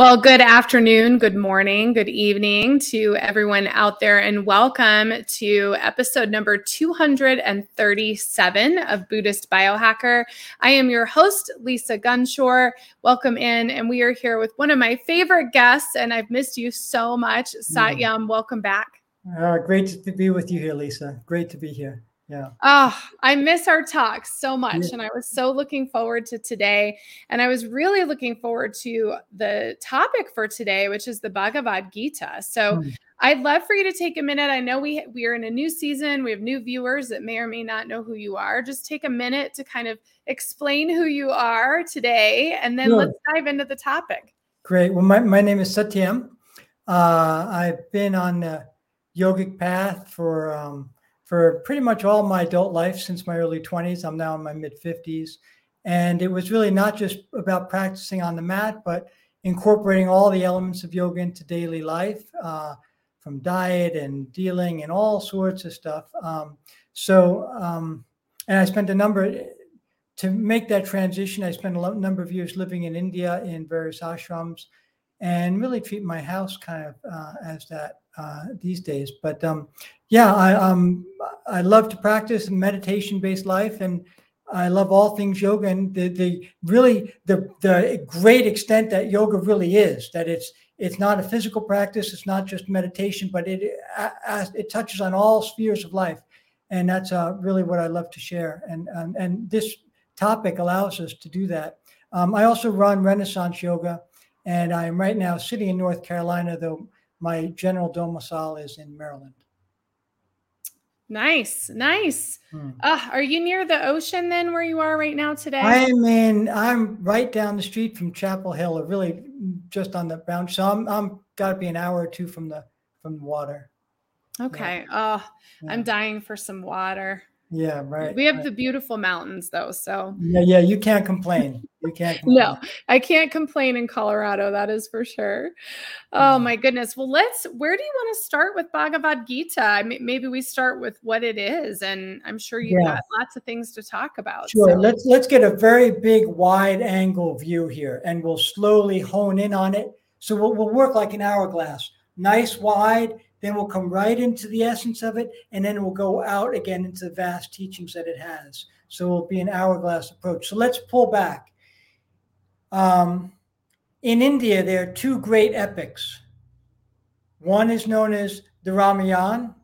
Well, good afternoon, good morning, good evening to everyone out there, and welcome to episode number 237 of Buddhist Biohacker. I am your host, Lisa Gunshore. Welcome in, and we are here with one of my favorite guests, and I've missed you so much. Satyam, welcome back. Uh, great to be with you here, Lisa. Great to be here. Yeah. Oh, I miss our talks so much. Yeah. And I was so looking forward to today. And I was really looking forward to the topic for today, which is the Bhagavad Gita. So mm. I'd love for you to take a minute. I know we we are in a new season. We have new viewers that may or may not know who you are. Just take a minute to kind of explain who you are today, and then sure. let's dive into the topic. Great. Well, my, my name is Satyam. Uh, I've been on the yogic path for um, for pretty much all my adult life since my early 20s. I'm now in my mid 50s. And it was really not just about practicing on the mat, but incorporating all the elements of yoga into daily life, uh, from diet and dealing and all sorts of stuff. Um, so, um, and I spent a number to make that transition. I spent a number of years living in India in various ashrams and really treat my house kind of uh, as that uh, these days. But um, yeah, I um, I love to practice a meditation based life, and I love all things yoga. And the the really the the great extent that yoga really is that it's it's not a physical practice, it's not just meditation, but it it, touches on all spheres of life, and that's uh, really what I love to share. And um, and this topic allows us to do that. Um, I also run Renaissance Yoga, and I'm right now sitting in North Carolina, though my general domicile is in Maryland. Nice, nice. Hmm. Uh, are you near the ocean then, where you are right now today? I'm in. I'm right down the street from Chapel Hill, or really just on the boundary. So I'm I'm got to be an hour or two from the from the water. Okay. Yeah. Oh, yeah. I'm dying for some water. Yeah, right. We have right. the beautiful mountains though, so yeah, yeah. You can't complain. You can't. Complain. no, I can't complain in Colorado. That is for sure. Oh mm-hmm. my goodness. Well, let's. Where do you want to start with Bhagavad Gita? I mean, maybe we start with what it is, and I'm sure you've yeah. got lots of things to talk about. Sure. So. Let's let's get a very big, wide angle view here, and we'll slowly hone in on it. So we'll, we'll work like an hourglass, nice, wide then we'll come right into the essence of it, and then we'll go out again into the vast teachings that it has. So it'll be an hourglass approach. So let's pull back. Um, in India, there are two great epics. One is known as the Ramayana,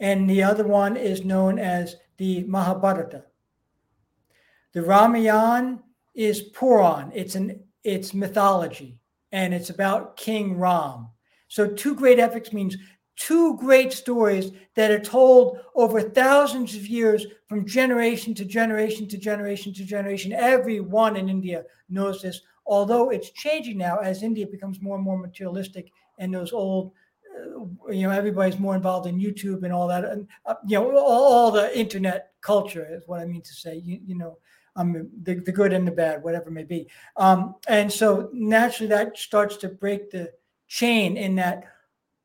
and the other one is known as the Mahabharata. The Ramayana is Puran. It's an it's mythology, and it's about King Ram. So, two great epics means two great stories that are told over thousands of years from generation to generation to generation to generation. Everyone in India knows this, although it's changing now as India becomes more and more materialistic and those old. Uh, you know, everybody's more involved in YouTube and all that, and uh, you know, all, all, the internet culture is what I mean to say. You, you know, um, the, the good and the bad, whatever it may be. Um, and so naturally, that starts to break the chain in that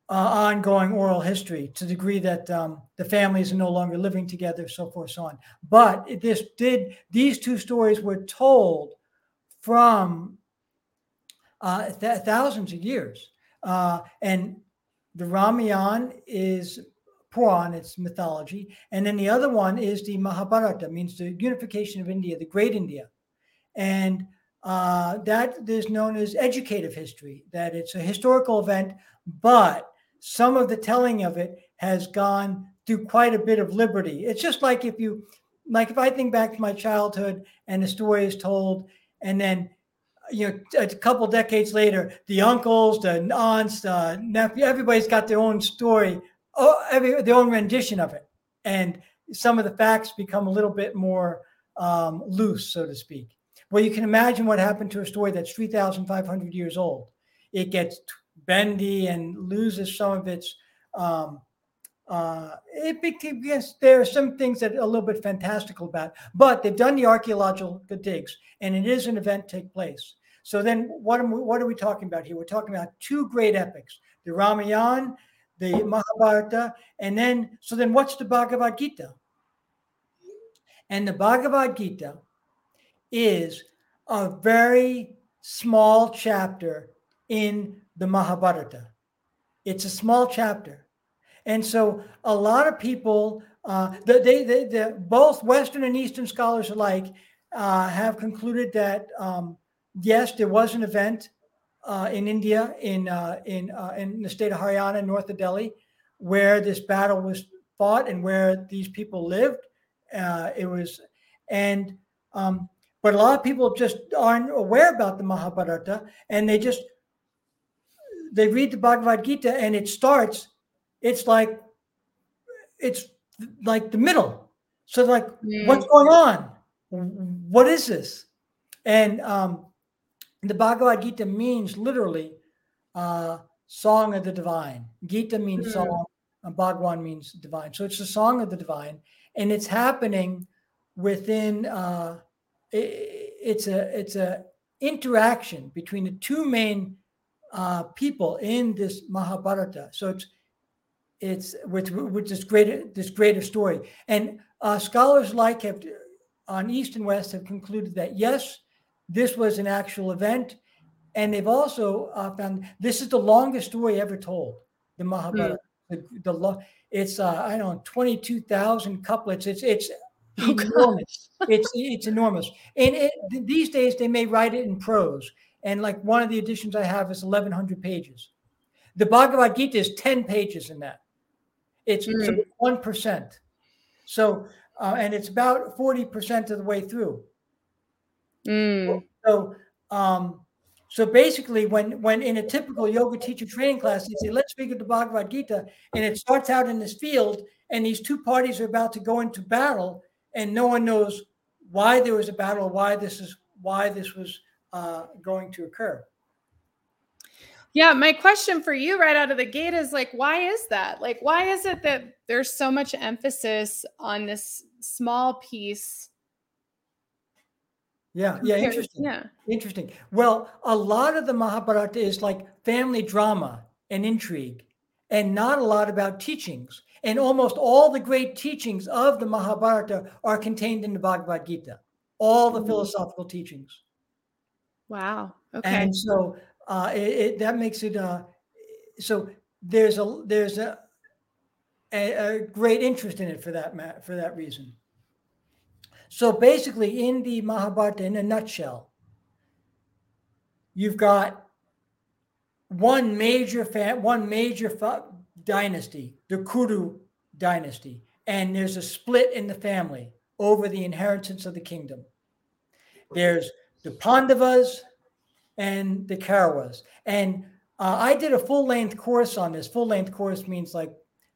uh, ongoing oral history to the degree that um, the families are no longer living together, so forth, so on. But this did these two stories were told from uh, th- thousands of years, uh, and the Ramayana is Puran, it's mythology, and then the other one is the Mahabharata, means the unification of India, the Great India, and uh, that is known as educative history, that it's a historical event, but some of the telling of it has gone through quite a bit of liberty. It's just like if you, like if I think back to my childhood and the story is told, and then you know, a couple decades later, the uncles, the aunts, the nephew, everybody's got their own story, oh, every, their own rendition of it. And some of the facts become a little bit more um, loose, so to speak. Well, you can imagine what happened to a story that's 3,500 years old. It gets bendy and loses some of its. Um, uh, it yes, there are some things that are a little bit fantastical about, but they've done the archaeological digs, and it is an event take place. So then, what are we, what are we talking about here? We're talking about two great epics: the Ramayana, the Mahabharata, and then so then, what's the Bhagavad Gita? And the Bhagavad Gita is a very small chapter in the Mahabharata. It's a small chapter. And so a lot of people, uh, they, they, they, both Western and Eastern scholars alike, uh, have concluded that um, yes, there was an event uh, in India, in uh, in uh, in the state of Haryana, north of Delhi, where this battle was fought and where these people lived. Uh, it was, and um, but a lot of people just aren't aware about the Mahabharata, and they just they read the Bhagavad Gita, and it starts. It's like it's like the middle. So like, mm. what's going on? What is this? And um, the Bhagavad Gita means literally uh, song of the divine. Gita means mm. song, and Bhagwan means divine. So it's the song of the divine, and it's happening within. Uh, it, it's a it's a interaction between the two main uh, people in this Mahabharata. So it's it's with with this greater this greater story, and uh, scholars like have on East and West have concluded that yes, this was an actual event. And they've also uh, found this is the longest story ever told, the Mahabharata. Mm. The, the it's uh, I don't know, twenty two thousand couplets. It's it's oh, enormous. it's it's enormous. And it, these days they may write it in prose. And like one of the editions I have is eleven hundred pages. The Bhagavad Gita is ten pages in that. It's hmm. one mm. So uh, and it's about forty percent of the way through. Mm. So, um, so basically, when when in a typical yoga teacher training class, they say, "Let's of the Bhagavad Gita," and it starts out in this field, and these two parties are about to go into battle, and no one knows why there was a battle, why this is why this was uh, going to occur. Yeah, my question for you right out of the gate is like, why is that? Like, why is it that there's so much emphasis on this small piece yeah, yeah, interesting. Yeah. Interesting. Well, a lot of the Mahabharata is like family drama and intrigue, and not a lot about teachings. And almost all the great teachings of the Mahabharata are contained in the Bhagavad Gita, all the mm-hmm. philosophical teachings. Wow. Okay. And so uh, it, it, that makes it uh, so there's a there's a, a, a great interest in it for that for that reason. So basically, in the Mahabharata, in a nutshell, you've got one major fa- one major fa- dynasty, the Kuru dynasty, and there's a split in the family over the inheritance of the kingdom. There's the Pandavas and the Kauravas, and uh, I did a full length course on this. Full length course means like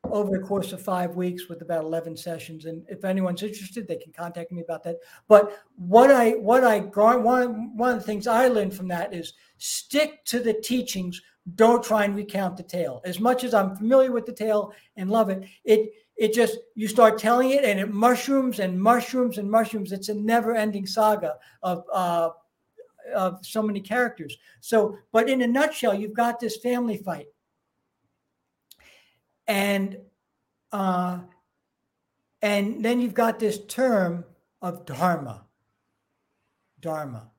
over the course of five weeks with about 11 sessions. And if anyone's interested, they can contact me about that. But what I, what I, one, one of the things I learned from that is stick to the teachings. Don't try and recount the tale. As much as I'm familiar with the tale and love it, it, it just, you start telling it and it mushrooms and mushrooms and mushrooms. It's a never ending saga of, uh, of so many characters. So, but in a nutshell, you've got this family fight and uh, and then you've got this term of dharma. Dharma.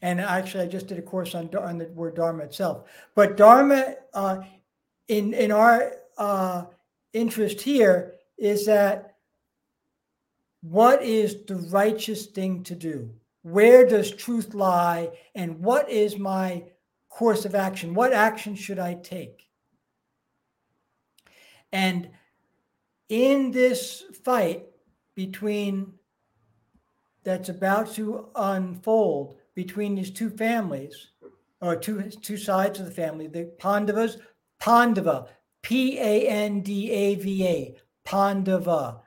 And actually i just did a course on, on the word dharma itself. But dharma uh, in in our uh, interest here is that what is the righteous thing to do? Where does truth lie? And what is my course of action? What action should i take and in this fight between that's about to unfold between these two families or two two sides of the family, the Pandavas, Pandava, P A N D A V A, Pandava,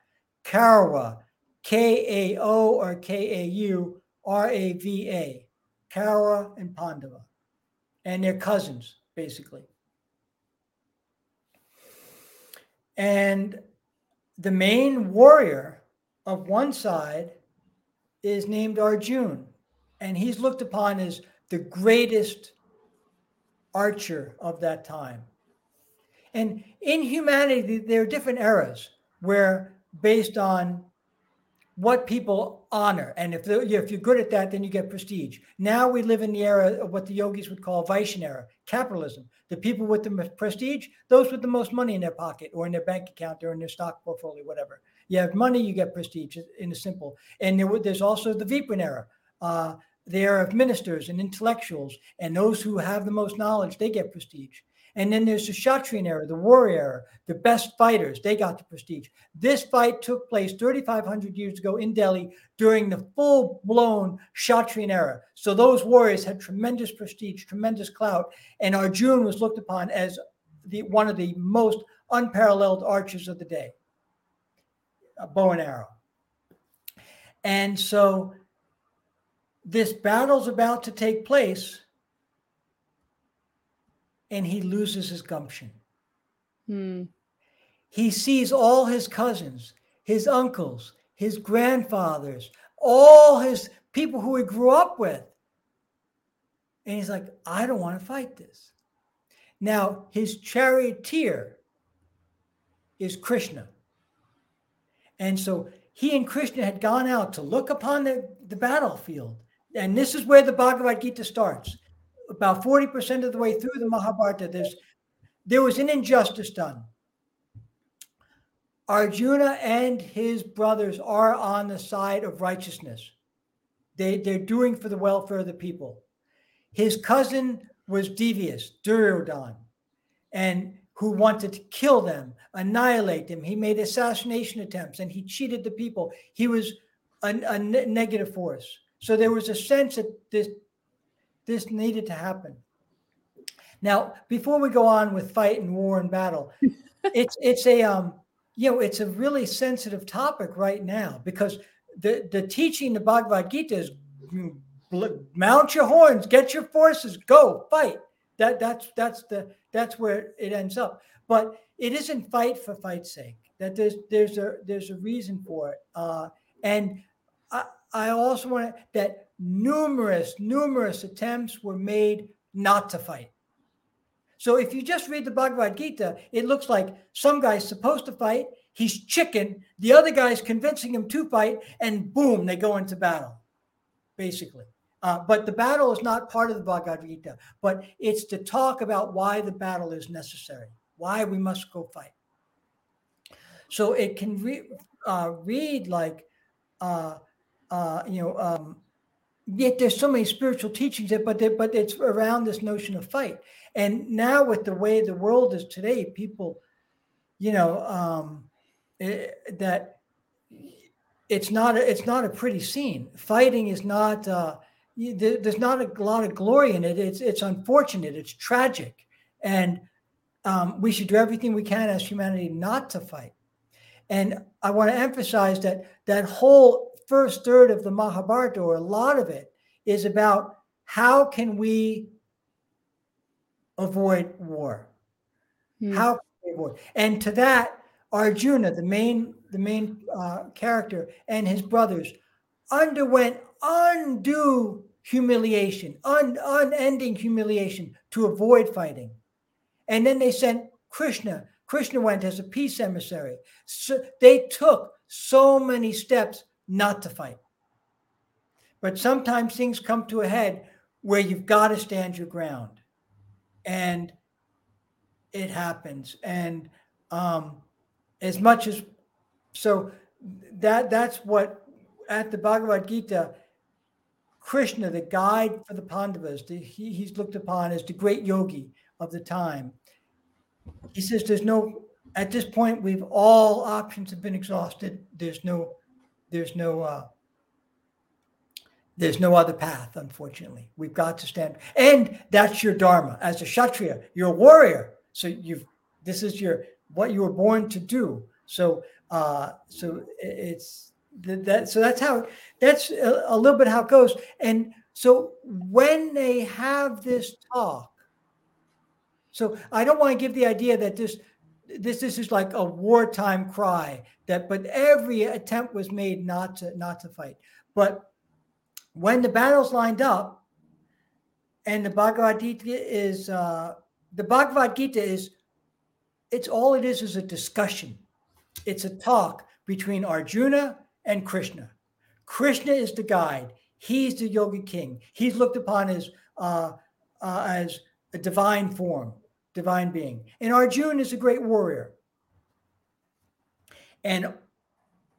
Kaurava, K A O or K A U R A V A, Kaurava and Pandava, and they're cousins basically. And the main warrior of one side is named Arjun, and he's looked upon as the greatest archer of that time. And in humanity, there are different eras where, based on what people honor. And if, if you're good at that, then you get prestige. Now we live in the era of what the yogis would call Vaishyan era, capitalism. The people with the prestige, those with the most money in their pocket or in their bank account or in their stock portfolio, whatever. You have money, you get prestige in a simple. And there, there's also the Vipran era. Uh, the era of ministers and intellectuals, and those who have the most knowledge, they get prestige. And then there's the Kshatriyan era, the warrior era, the best fighters, they got the prestige. This fight took place 3,500 years ago in Delhi during the full blown Kshatriyan era. So those warriors had tremendous prestige, tremendous clout, and Arjun was looked upon as the, one of the most unparalleled archers of the day, a bow and arrow. And so this battle's about to take place and he loses his gumption. Hmm. He sees all his cousins, his uncles, his grandfathers, all his people who he grew up with. And he's like, I don't want to fight this. Now, his charioteer is Krishna. And so he and Krishna had gone out to look upon the, the battlefield. And this is where the Bhagavad Gita starts about 40% of the way through the Mahabharata, there's, there was an injustice done. Arjuna and his brothers are on the side of righteousness. They, they're doing for the welfare of the people. His cousin was devious, Duryodhan, and who wanted to kill them, annihilate them. He made assassination attempts and he cheated the people. He was a, a negative force. So there was a sense that this this needed to happen. Now, before we go on with fight and war and battle, it's it's a um, you know it's a really sensitive topic right now because the the teaching the Bhagavad Gita is mount your horns, get your forces, go fight. That that's that's the that's where it ends up. But it isn't fight for fight's sake. That there's there's a there's a reason for it. Uh, and I I also want to, that numerous, numerous attempts were made not to fight. So if you just read the Bhagavad Gita, it looks like some guy's supposed to fight, he's chicken, the other guy's convincing him to fight, and boom, they go into battle, basically. Uh, but the battle is not part of the Bhagavad Gita, but it's to talk about why the battle is necessary, why we must go fight. So it can re- uh, read like, uh, uh you know, um, yet there's so many spiritual teachings that but but it's around this notion of fight. And now with the way the world is today people you know um it, eh, that it's not a, it's not a pretty scene. Fighting is not uh there's not a lot of glory in it. It's it's unfortunate. It's tragic. And um, we should do everything we can as humanity not to fight. And i want to emphasize that that whole first third of the Mahabharata, or a lot of it, is about how can we avoid war? Hmm. How can we avoid? And to that, Arjuna, the main the main uh, character, and his brothers underwent undue humiliation, un, unending humiliation to avoid fighting. And then they sent Krishna. Krishna went as a peace emissary. So they took so many steps not to fight. But sometimes things come to a head where you've got to stand your ground. And it happens. And um, as much as so that that's what at the Bhagavad Gita, Krishna, the guide for the Pandavas, the, he, he's looked upon as the great yogi of the time. He says there's no at this point we've all options have been exhausted. There's no there's no uh, there's no other path, unfortunately. We've got to stand, and that's your dharma as a kshatriya. You're a warrior, so you've this is your what you were born to do. So, uh, so it's that. So that's how that's a, a little bit how it goes. And so when they have this talk, so I don't want to give the idea that this this this is like a wartime cry that but every attempt was made not to not to fight but when the battles lined up and the bhagavad gita is uh the bhagavad gita is it's all it is is a discussion it's a talk between arjuna and Krishna. Krishna is the guide. He's the yogi king. He's looked upon as uh, uh, as a divine form, divine being. And Arjuna is a great warrior. And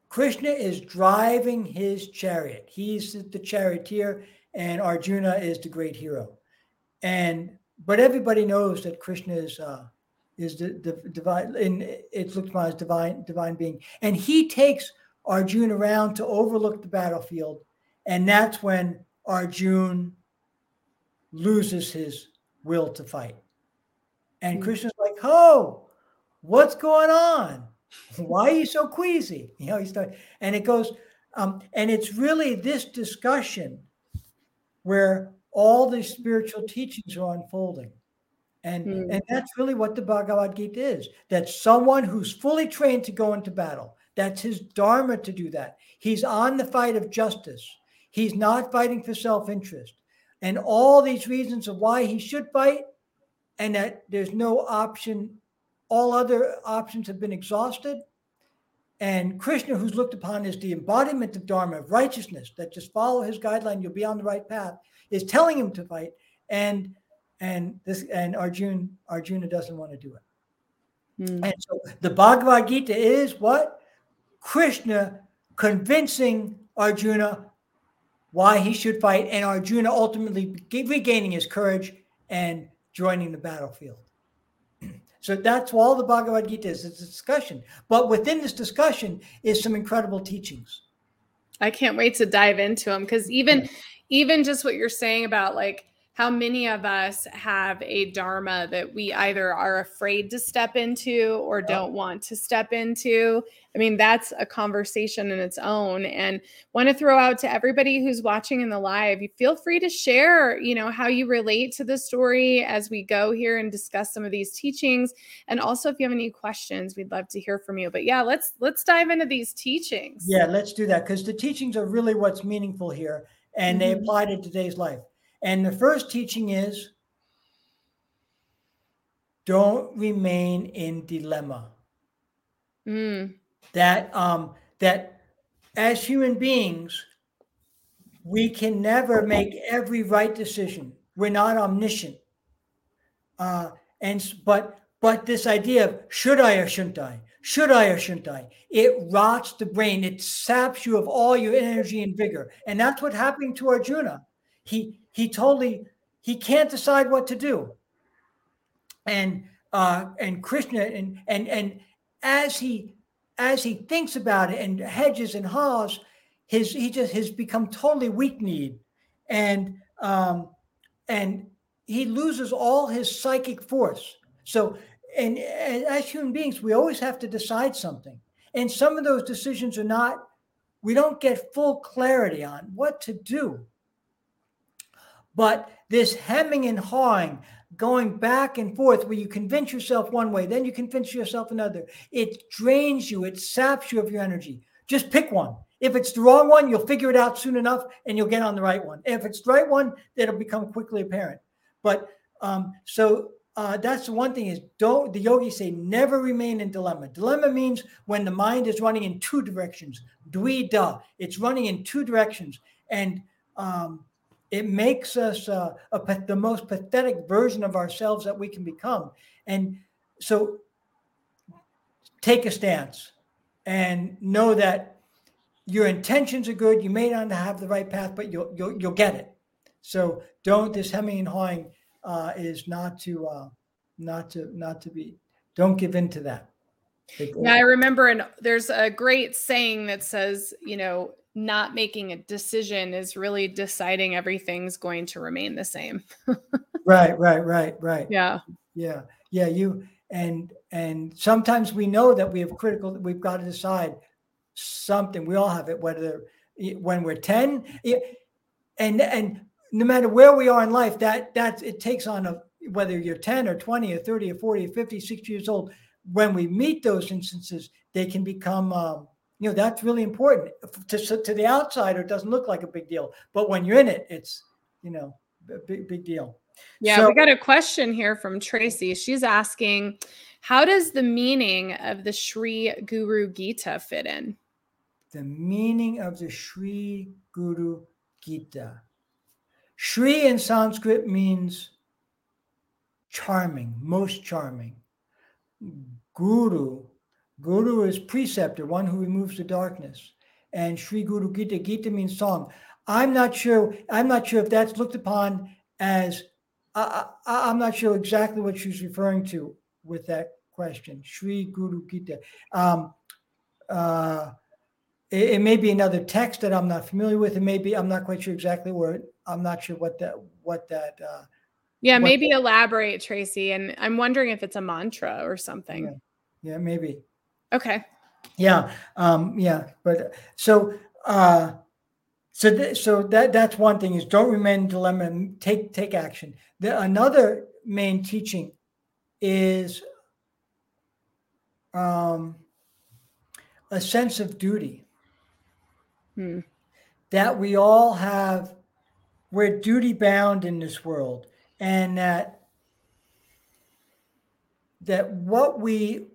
Krishna is driving his chariot. He's the charioteer, and Arjuna is the great hero. And but everybody knows that Krishna is uh, is the, the divine, and it's looked upon as divine divine being. And he takes Arjuna around to overlook the battlefield, and that's when Arjuna loses his will to fight. And. Krishna's like, "Oh, what's going on? Why are you so queasy?" You know, he's starting, and it goes, um, and it's really this discussion where all the spiritual teachings are unfolding. And, mm. and that's really what the Bhagavad Gita is. That someone who's fully trained to go into battle, that's his dharma to do that. He's on the fight of justice. He's not fighting for self interest. And all these reasons of why he should fight, and that there's no option, all other options have been exhausted. And Krishna, who's looked upon as the embodiment of Dharma, of righteousness, that just follow his guideline, you'll be on the right path, is telling him to fight. And and this and Arjuna Arjuna doesn't want to do it. Mm. And so the Bhagavad Gita is what Krishna convincing Arjuna why he should fight, and Arjuna ultimately regaining his courage and joining the battlefield. So that's all the Bhagavad Gita is. It's a discussion. But within this discussion is some incredible teachings. I can't wait to dive into them because even yeah. even just what you're saying about like how many of us have a dharma that we either are afraid to step into or don't want to step into? I mean that's a conversation in its own and want to throw out to everybody who's watching in the live you feel free to share you know how you relate to the story as we go here and discuss some of these teachings and also if you have any questions we'd love to hear from you. But yeah let's let's dive into these teachings. Yeah let's do that because the teachings are really what's meaningful here and mm-hmm. they apply to today's life and the first teaching is don't remain in dilemma. Mm. That um, that as human beings, we can never make every right decision. We're not omniscient. Uh, and but but this idea of should I or shouldn't I? Should I or shouldn't I? It rots the brain. It saps you of all your energy and vigor. And that's what happened to Arjuna. He he totally he can't decide what to do. And uh and krishna and and and as he as he thinks about it and hedges and haws his he just has become totally weak-kneed. And um and he loses all his psychic force. So and, and as human beings we always have to decide something. And some of those decisions are not we don't get full clarity on what to do but this hemming and hawing, going back and forth, where you convince yourself one way, then you convince yourself another, it drains you, it saps you of your energy. Just pick one. If it's the wrong one, you'll figure it out soon enough and you'll get on the right one. If it's the right one, it'll become quickly apparent. But um, so uh, that's the one thing is don't the yogis say never remain in dilemma. Dilemma means when the mind is running in two directions. Dvida, it's running in two directions. And um, it makes us uh, a, the most pathetic version of ourselves that we can become. And so take a stance and know that your intentions are good. You may not have the right path, but you'll, you'll, you'll get it. So don't, this hemming and hawing uh, is not to, uh, not to, not to be, don't give in to that. Yeah, I remember, and there's a great saying that says, you know, not making a decision is really deciding everything's going to remain the same. right, right, right, right. Yeah. Yeah. Yeah, you and and sometimes we know that we have critical we've got to decide something. We all have it whether when we're 10 and and no matter where we are in life that that it takes on a whether you're 10 or 20 or 30 or 40 or 50 60 years old when we meet those instances they can become um, you know that's really important to, to the outsider it doesn't look like a big deal but when you're in it it's you know a big big deal yeah so, we got a question here from tracy she's asking how does the meaning of the sri guru gita fit in the meaning of the Sri Guru Gita. Sri in Sanskrit means charming, most charming. Guru, Guru is preceptor, one who removes the darkness. And Sri Guru Gita, Gita means song. I'm not sure. I'm not sure if that's looked upon as. I, am not sure exactly what she's referring to with that question. Sri Guru Gita. Um, uh, it, it, may be another text that I'm not familiar with. It may be. I'm not quite sure exactly where. I'm not sure what that. What that. Uh, yeah, maybe that, elaborate, Tracy. And I'm wondering if it's a mantra or something. Yeah, yeah maybe. Okay. Yeah. Um, yeah. But so. Uh, so, th- so that that's one thing is don't remain in dilemma and take take action. The, another main teaching is um, a sense of duty hmm. that we all have. We're duty bound in this world, and that that what we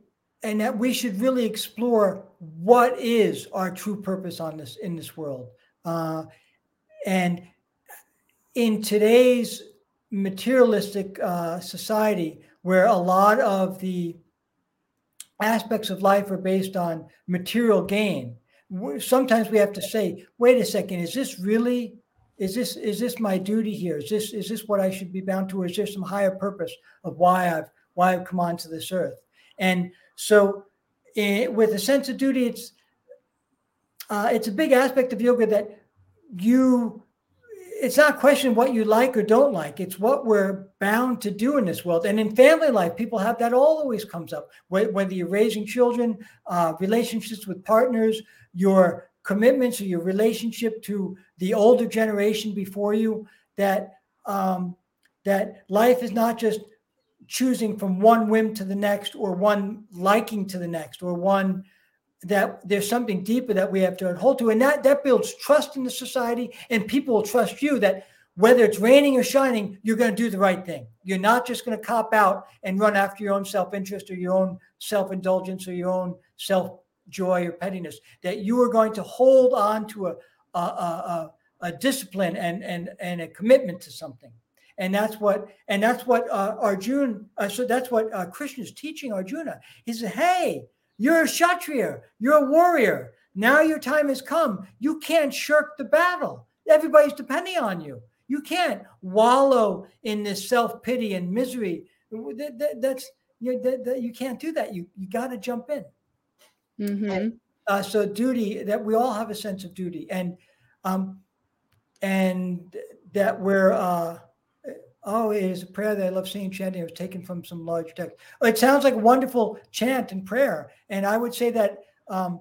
and that we should really explore what is our true purpose on this in this world uh, and in today's materialistic uh, society, where a lot of the aspects of life are based on material gain, sometimes we have to say, "Wait a second, is this really?" Is this is this my duty here? Is this is this what I should be bound to? Or is there some higher purpose of why I've why I've come onto this earth? And so, it, eh, with a sense of duty, it's uh, it's a big aspect of yoga that you it's not question what you like or don't like. It's what we're bound to do in this world. And in family life people have that always comes up. Whether you're raising children uh, relationships with partners your commitments or your relationship to the older generation before you that um, that life is not just choosing from one whim to the next or one liking to the next or one that there's something deeper that we have to hold to. And that, that builds trust in the society, and people will trust you that whether it's raining or shining, you're going to do the right thing. You're not just going to cop out and run after your own self interest or your own self indulgence or your own self joy or pettiness, that you are going to hold on to a, a, a, a discipline and, and, and a commitment to something. And that's what, and that's what uh, Arjuna, uh, so that's what uh, Krishna is teaching Arjuna. He says, hey, you're a Kshatriya. You're a warrior. Now your time has come. You can't shirk the battle. Everybody's depending on you. You can't wallow in this self pity and misery. That, that, that's you, that, you can't do that. You you got to jump in. Mm-hmm. And, uh, so duty that we all have a sense of duty and um and that we're uh Oh, it is a prayer that I love singing chanting. It was taken from some large text. It sounds like a wonderful chant and prayer. And I would say that um,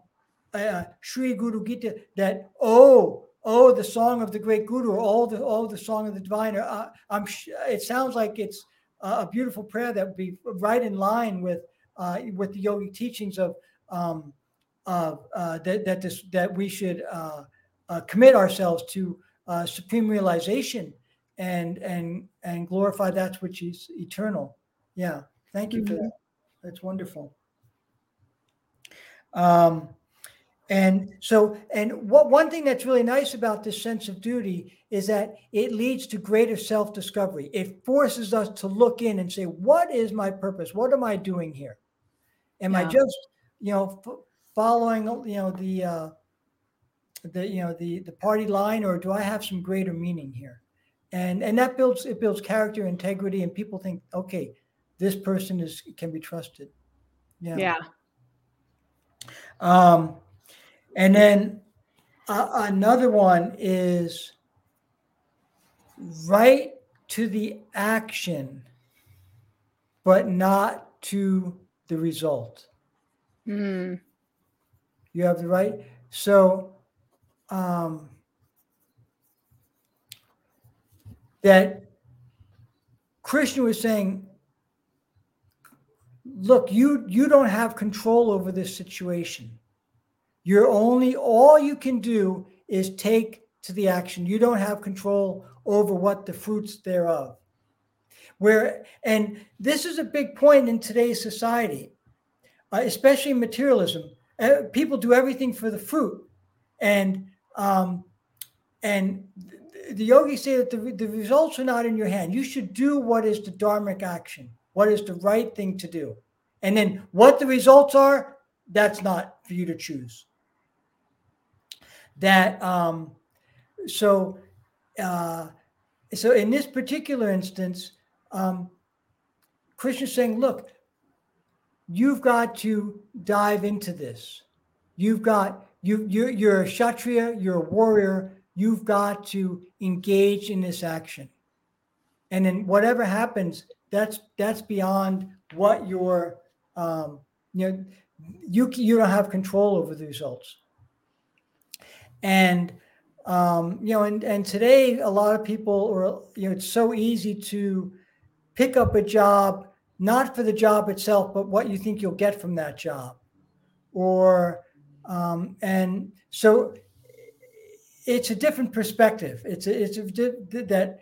uh, Sri Guru Gita, that oh, oh, the song of the great Guru, all the oh, the song of the divine. Uh, I'm. It sounds like it's a beautiful prayer that would be right in line with uh, with the yogi teachings of um, uh, that that this that we should uh, uh, commit ourselves to uh, supreme realization and and and glorify that which is eternal. Yeah, thank you mm-hmm. for that. That's wonderful. Um, and so, and what one thing that's really nice about this sense of duty is that it leads to greater self discovery. It forces us to look in and say, what is my purpose? What am I doing here? Am yeah. I just, you know, f- following, you know, the, uh, the, you know, the, the party line, or do I have some greater meaning here? And and that builds it builds character integrity and people think okay this person is can be trusted. Yeah. Yeah. Um and then uh, another one is right to the action but not to the result. Mm. you have the right. So um that Krishna was saying, look, you you don't have control over this situation. You're only all you can do is take to the action. You don't have control over what the fruits thereof. Where and this is a big point in today's society, uh, especially materialism. Uh, people do everything for the fruit, and um, and the yogis say that the, the results are not in your hand. You should do what is the dharmic action, what is the right thing to do. And then what the results are, that's not for you to choose. That um, so uh, so in this particular instance, um, Krishna's saying, look, you've got to dive into this. You've got you you're, you're a kshatriya, you're a warrior. You've got to engage in this action, and then whatever happens, that's that's beyond what your um, you know you you don't have control over the results. And um, you know, and and today a lot of people, or you know, it's so easy to pick up a job not for the job itself, but what you think you'll get from that job, or um, and so it's a different perspective. It's a, it's a, that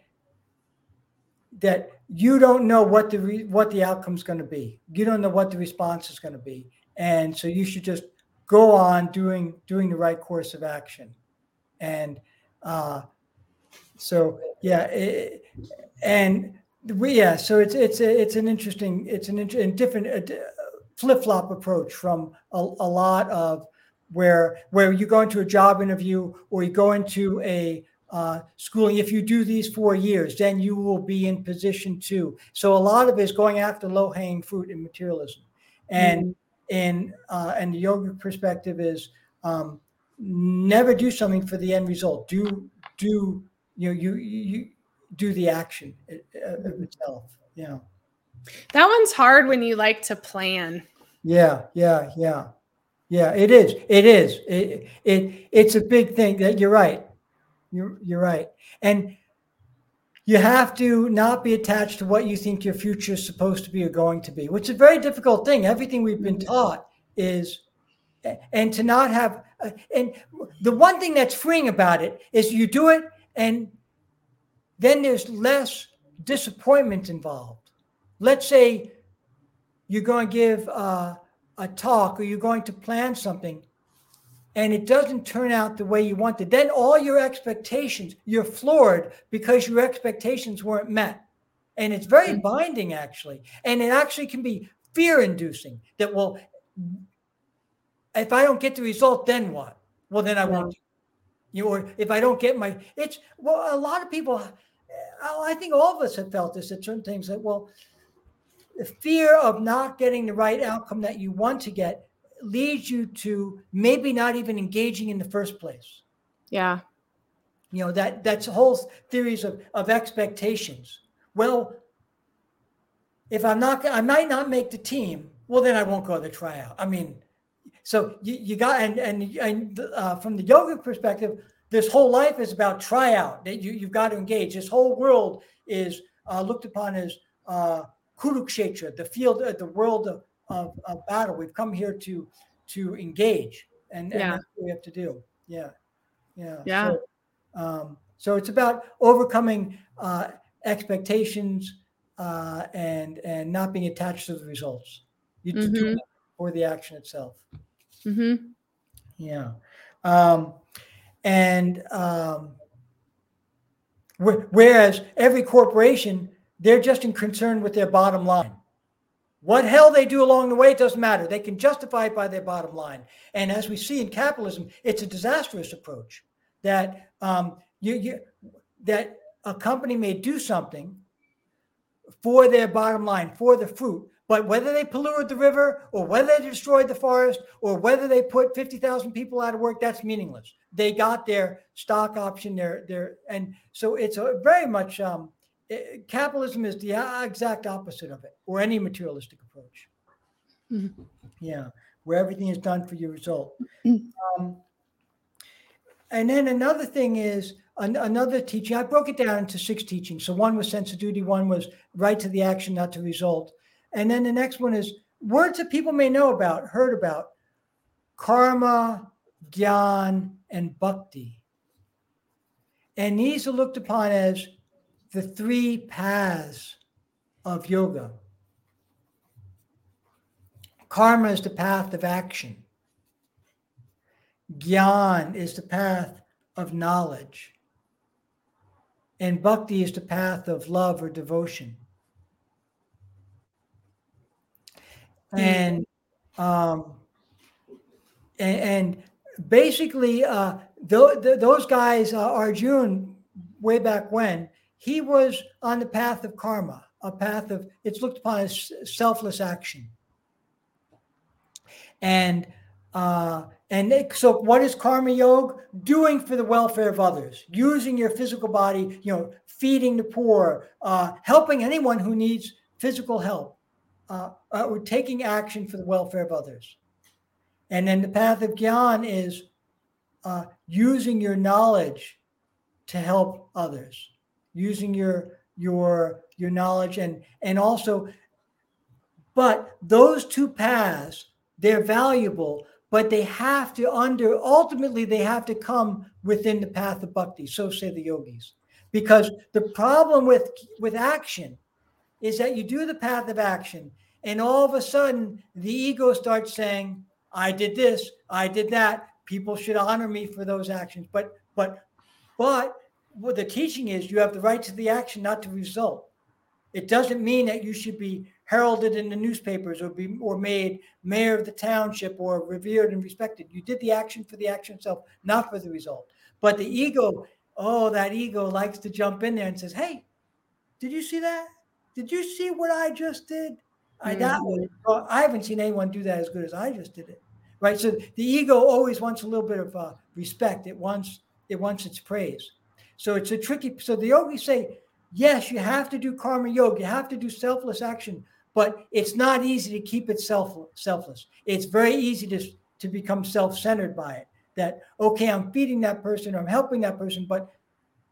that you don't know what the re, what the outcome's going to be. You don't know what the response is going to be, and so you should just go on doing doing the right course of action, and uh, so yeah, it, and we yeah, so it's it's it's an interesting it's an interesting different flip flop approach from a, a lot of where where you go into a job interview or you go into a uh, schooling. If you do these four years, then you will be in position two. So a lot of it is going after low hanging fruit in materialism, and mm-hmm. in uh, and the yoga perspective is um, never do something for the end result. Do do you know you you do the action of itself. Yeah. That one's hard when you like to plan. Yeah, yeah, yeah. Yeah, it is. It is. It, it it's a big thing that you're right. You're you're right. And you have to not be attached to what you think your future is supposed to be or going to be, which is a very difficult thing. Everything we've been taught is and to not have and the one thing that's freeing about it is you do it and then there's less disappointment involved. Let's say you're going to give uh, a talk or you're going to plan something and it doesn't turn out the way you wanted, then all your expectations, you're floored because your expectations weren't met. And it's very mm-hmm. binding, actually. And it actually can be fear inducing that, well, if I don't get the result, then what? Well, then I won't. You know, or if I don't get my, it's, well, a lot of people, I think all of us have felt this at certain things that, well, the fear of not getting the right outcome that you want to get leads you to maybe not even engaging in the first place. Yeah. You know, that that's whole theories of, of expectations. Well, if I'm not, I might not make the team. Well, then I won't go to the tryout. I mean, so you, you got, and, and, and uh, from the yoga perspective, this whole life is about tryout. That you, you've got to engage. This whole world is uh, looked upon as uh, Kurukshetra, the field, uh, the world of, of, of, battle. We've come here to to engage, and, and that's what we have to do. Yeah, yeah, yeah. So, um, so it's about overcoming uh, expectations uh, and and not being attached to the results. You mm-hmm. do for the action itself. Mm-hmm. Yeah, um, and um, whereas every corporation they're just in concern with their bottom line. What hell they do along the way doesn't matter. They can justify it by their bottom line. And as we see in capitalism, it's a disastrous approach that um, you, you that a company may do something for their bottom line, for the fruit, but whether they polluted the river or whether they destroyed the forest or whether they put 50,000 people out of work, that's meaningless. They got their stock option, their, their, and so it's a very much um, it, capitalism is the exact opposite of it, or any materialistic approach. Mm-hmm. Yeah, where everything is done for your result. Mm-hmm. Um, and then another thing is an, another teaching. I broke it down into six teachings. So one was sense of duty, one was right to the action, not to result, and then the next one is words that people may know about, heard about, karma, gyan, and bhakti. And these are looked upon as the three paths of yoga. Karma is the path of action. Gyan is the path of knowledge. And bhakti is the path of love or devotion. Hmm. And um, and, and basically, uh, th- th- those guys, uh, Arjun, way back when, he was on the path of karma, a path of it's looked upon as selfless action. And uh, and so, what is karma yoga? Doing for the welfare of others, using your physical body, you know, feeding the poor, uh, helping anyone who needs physical help, uh, uh, or taking action for the welfare of others. And then the path of Gyan is uh, using your knowledge to help others, using your your your knowledge and and also, but those two paths they're valuable, but they have to under ultimately they have to come within the path of bhakti. So say the yogis, because the problem with with action is that you do the path of action, and all of a sudden the ego starts saying I did this, I did that. People should honor me for those actions. But but but what the teaching is you have the right to the action, not to result. It doesn't mean that you should be heralded in the newspapers or be or made mayor of the township or revered and respected. You did the action for the action itself, not for the result. But the ego, oh, that ego likes to jump in there and says, Hey, did you see that? Did you see what I just did? I that mm-hmm. I haven't seen anyone do that as good as I just did it. Right. So the ego always wants a little bit of uh, respect. It wants it wants its praise. So it's a tricky. So the yogis say, yes, you have to do karma yoga. You have to do selfless action, but it's not easy to keep it self selfless. It's very easy to to become self-centered by it. That okay, I'm feeding that person or I'm helping that person, but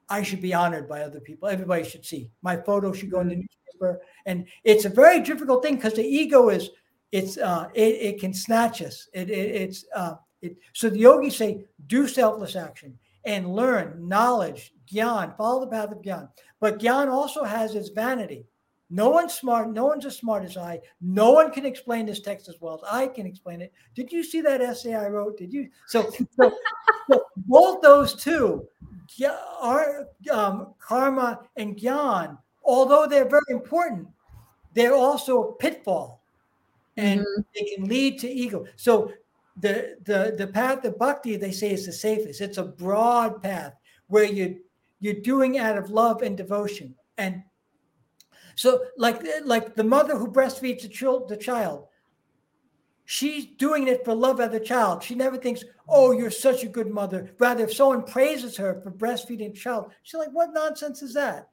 I should be honored by other people. Everybody should see my photo should go in the mm-hmm. newspaper, and it's a very difficult thing because the ego is it's uh, it, it can snatch us. It, it it's uh, it, so the yogis say do selfless action and learn knowledge, gyan, follow the path of gyan. But gyan also has its vanity. No one's smart. No one's as smart as I. No one can explain this text as well as I can explain it. Did you see that essay I wrote? Did you? So, so, so both those two are um, karma and gyan, although they're very important, they're also a pitfall, and mm-hmm. they can lead to ego. So the the the path of bhakti they say is the safest. It's a broad path where you you're doing out of love and devotion, and so like like the mother who breastfeeds the child, the child she's doing it for love of the child. She never thinks, oh, you're such a good mother. Rather, if someone praises her for breastfeeding a child, she's like, what nonsense is that?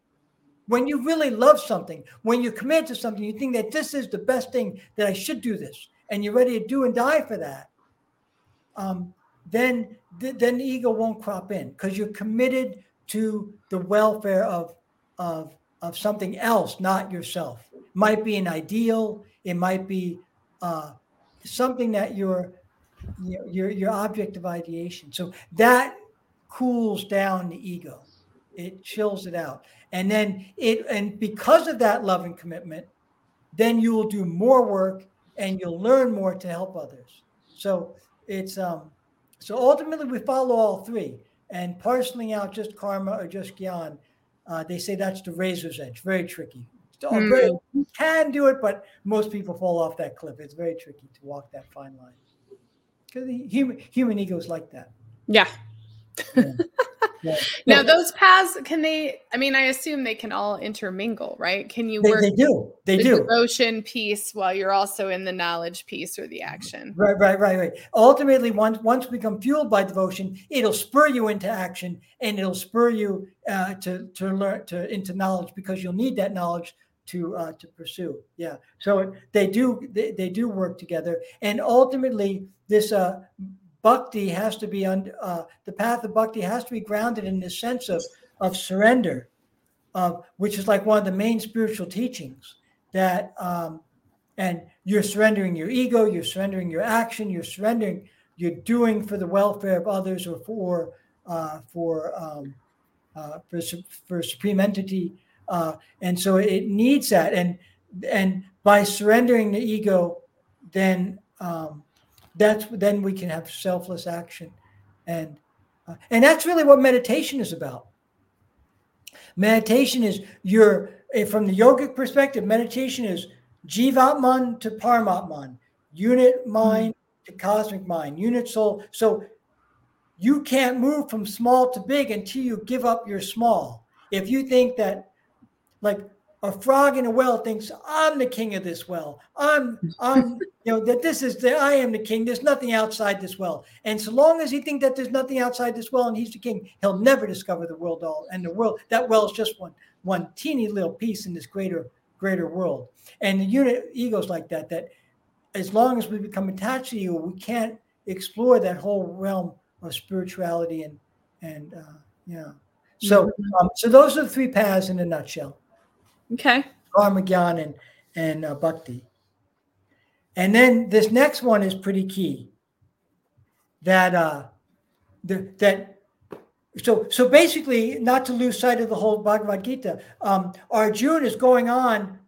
When you really love something, when you're committed to something, you think that this is the best thing, that I should do this, and you're ready to do and die for that, um, then, th- then the ego won't crop in because you're committed to the welfare of, of, of something else, not yourself. It might be an ideal, it might be uh, something that your your your object of ideation. So that cools down the ego. It chills it out. And then it and because of that love and commitment, then you will do more work and you'll learn more to help others. So it's um so ultimately we follow all three and parceling out just karma or just gyan, uh, they say that's the razor's edge. Very tricky. Mm. Very, you can do it, but most people fall off that cliff. It's very tricky to walk that fine line because the human human ego is like that. Yeah. Yeah. yeah. Now those paths can they? I mean, I assume they can all intermingle, right? Can you they, work? They do. They the do. Devotion piece while you're also in the knowledge piece or the action. Right, right, right, right. Ultimately, once once we become fueled by devotion, it'll spur you into action and it'll spur you uh, to to learn to into knowledge because you'll need that knowledge to uh, to pursue. Yeah, so they do they, they do work together, and ultimately this uh, bhakti has to be on uh, the path of bhakti has to be grounded in this sense of of surrender, which is like one of the main spiritual teachings that. Um, and you're surrendering your ego, you're surrendering your action, you're surrendering, you're doing for the welfare of others or for uh, for um, uh, for for supreme entity uh, and so it needs that. And and by surrendering the ego, then um, that's then we can have selfless action. and uh, and that's really what meditation is about. Meditation is your eh, from the yogic perspective. Meditation is jivatman to paramatman, unit mind to cosmic mind, unit soul. So you can't move from small to big until you give up your small. If you think that, like a frog in a well thinks I'm the king of this well. I'm I'm you know that this is the I am the king. There's nothing outside this well. And so long as he thinks that there's nothing outside this well and he's the king, he'll never discover the world all. And the world that well is just one one teeny little piece in this greater greater world. And the unit egos like that that as long as we become attached to you, we can't explore that whole realm of spirituality and and uh, yeah. So mm-hmm. um, so those are the three paths in a nutshell. Okay. karma gyan and, and uh, Bhakti. And then this next one is pretty key. That uh, the, that so so basically, not to lose sight of the whole Bhagavad Gita, um, Arjuna is going on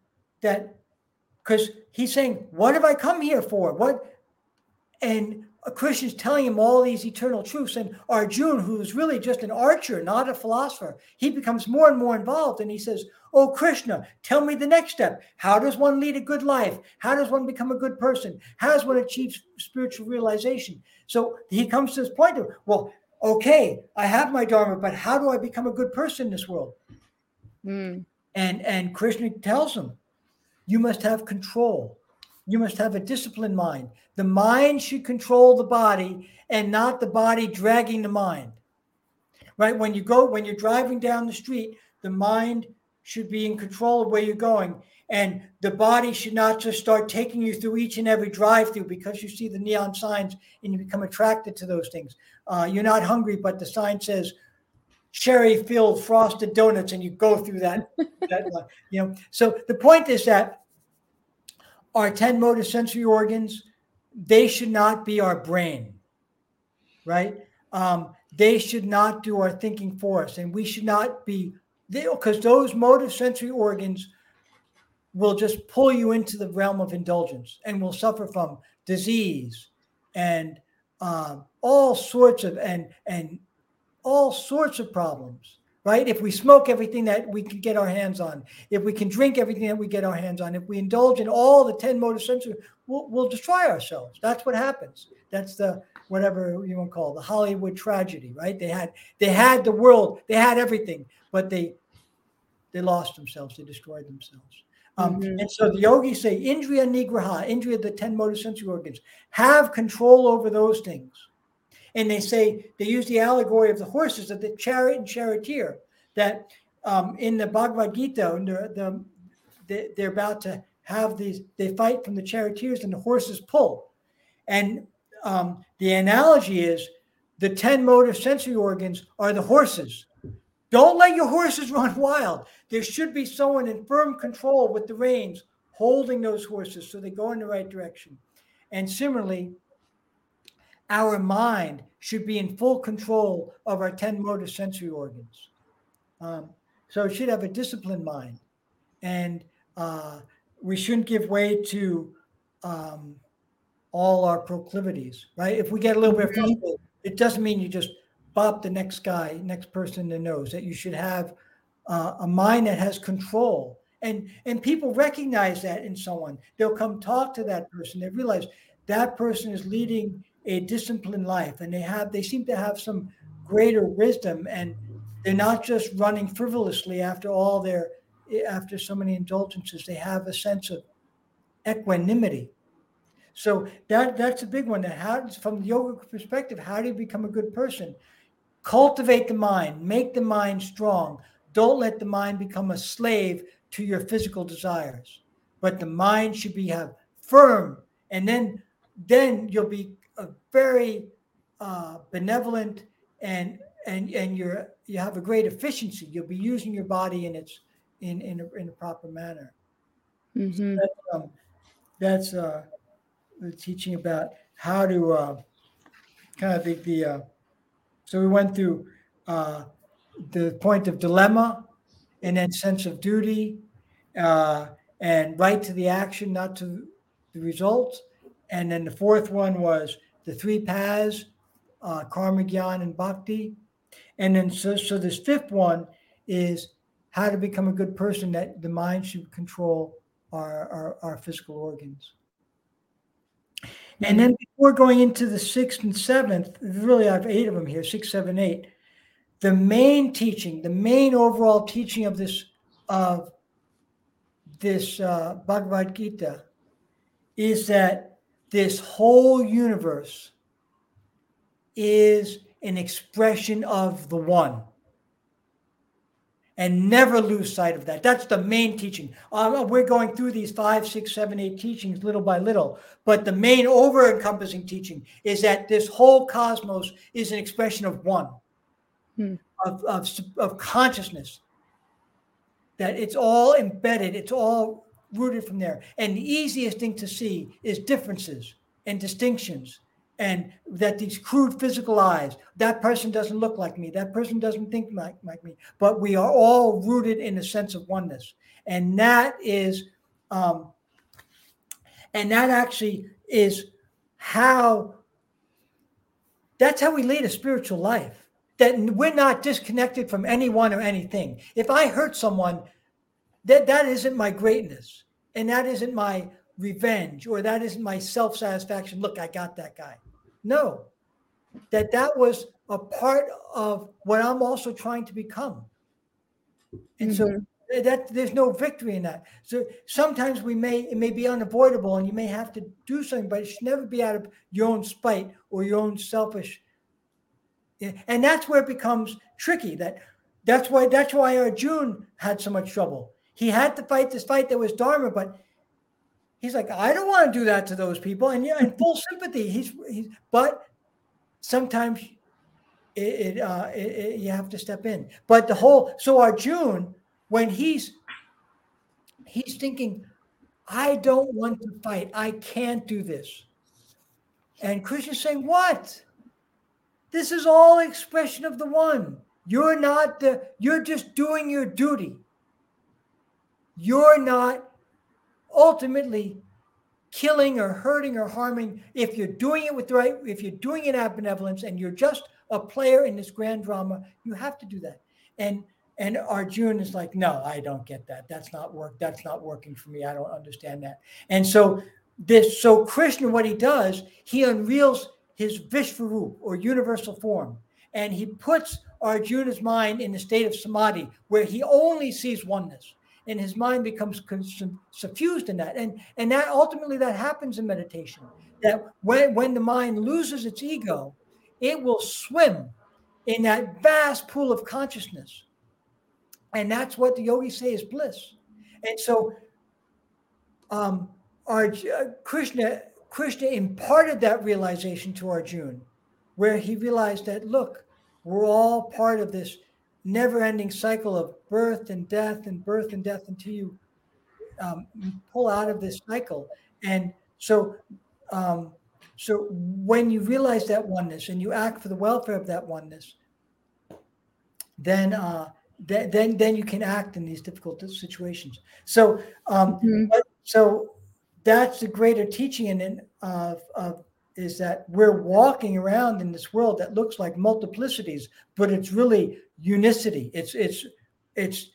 that because he's saying, "What have I come here for? What?" And Krishna's telling him all these eternal truths. And Arjun, who's really just an archer, not a philosopher, he becomes more and more involved. And he says, Oh, Krishna, tell me the next step. How does one lead a good life? How does one become a good person? How does one achieve spiritual realization? So he comes to this point of, well, okay, I have my Dharma, but how do I become a good person in this world? Mm. And, and Krishna tells him, you must have control. You must have a disciplined mind. The mind should control the body and not the body dragging the mind. Right? When you go, when you're driving down the street, the mind should be in control of where you're going. And the body should not just start taking you through each and every drive through because you see the neon signs and you become attracted to those things. Uh, you're not hungry, but the sign says cherry filled frosted donuts and you go through that, that you know. So the point is that our 10 motor sensory organs, they should not be our brain, right? Um, they should not do our thinking for us. And we should not be, because those motor sensory organs will just pull you into the realm of indulgence and will suffer from disease and um, all sorts of and and all sorts of problems right? If we smoke everything that we can get our hands on, if we can drink everything that we get our hands on, if we indulge in all the 10 motor sensory, we'll, we'll destroy ourselves. That's what happens. That's the whatever you want to call it, the Hollywood tragedy, right? They had they had the world, they had everything, but they they lost themselves, they destroyed themselves. Um, mm-hmm. And so the yogis say, Indriya Nigraha, Indriya, the 10 motor sensory organs, have control over those things. And they say they use the allegory of the horses of the chariot and charioteer that um, in the Bhagavad Gita, the, the, they're about to have these, they fight from the charioteers and the horses pull. And um, the analogy is the 10 motor sensory organs are the horses. Don't let your horses run wild. There should be someone in firm control with the reins holding those horses so they go in the right direction. And similarly, our mind should be in full control of our 10 motor sensory organs. Um, so it should have a disciplined mind. And uh, we shouldn't give way to um, all our proclivities, right? If we get a little bit frustrated, it doesn't mean you just bop the next guy, next person the nose, that you should have uh, a mind that has control. And, and people recognize that in someone. They'll come talk to that person. They realize that person is leading a disciplined life and they have they seem to have some greater wisdom and they're not just running frivolously after all their after so many indulgences they have a sense of equanimity so that that's a big one that how from the yoga perspective how do you become a good person cultivate the mind make the mind strong don't let the mind become a slave to your physical desires but the mind should be have firm and then then you'll be a very uh, benevolent and and and you're you have a great efficiency. You'll be using your body in its in in a, in a proper manner. Mm-hmm. So that's, um, that's uh, teaching about how to uh, kind of the, the uh, so we went through uh, the point of dilemma and then sense of duty uh, and right to the action, not to the results. And then the fourth one was the three paths uh, karma gyan and bhakti and then so so this fifth one is how to become a good person that the mind should control our our, our physical organs and then before going into the sixth and seventh really i have eight of them here six seven eight the main teaching the main overall teaching of this of this uh, bhagavad gita is that this whole universe is an expression of the one. And never lose sight of that. That's the main teaching. Uh, we're going through these five, six, seven, eight teachings little by little. But the main over encompassing teaching is that this whole cosmos is an expression of one, hmm. of, of, of consciousness. That it's all embedded, it's all rooted from there. And the easiest thing to see is differences and distinctions and that these crude physical eyes that person doesn't look like me that person doesn't think like, like me but we are all rooted in a sense of oneness. And that is um, and that actually is how that's how we lead a spiritual life that we're not disconnected from anyone or anything. If i hurt someone that that isn't my greatness and that isn't my revenge or that isn't my self-satisfaction. Look i got that guy no, that that was a part of what I'm also trying to become. And mm-hmm. so that there's no victory in that. So sometimes we may it may be unavoidable and you may have to do something, but it should never be out of your own spite or your own selfish. And that's where it becomes tricky. That that's why that's why Arjun had so much trouble. He had to fight this fight that was Dharma, but he's like, I don't want to do that to those people. And yeah, in full sympathy. He's, he's but sometimes it, it, uh, it, it, you have to step in. But the whole so Arjun, when he's he's thinking, I don't want to fight. I can't do this. And Krishna's saying, What? This is all expression of the one. You're not the, you're just doing your duty. You're not ultimately killing or hurting or harming if you're doing it with the right if you're doing it out of benevolence and you're just a player in this grand drama you have to do that. And and arjun is like no i don't get that. That's not work that's not working for me. I don't understand that. And so this so krishna what he does he unveils his vishvarup or universal form and he puts arjuna's mind in a state of samadhi where he only sees oneness and his mind becomes suffused in that. And and that ultimately that happens in meditation. That when when the mind loses its ego it will swim in that vast pool of consciousness. And that's what the yogis say is bliss. And so um our uh, krishna krishna imparted that realization to arjuna where he realized that look we're all part of this never ending cycle of birth and death and birth and death until you um, pull out of this cycle. And so, um, so when you realize that oneness and you act for the welfare of that oneness, then uh, th- then then you can act in these difficult situations. So um, mm-hmm. so that's the greater teaching in of, of is that we're walking around in this world that looks like multiplicities, but it's really unicity. It's it's it's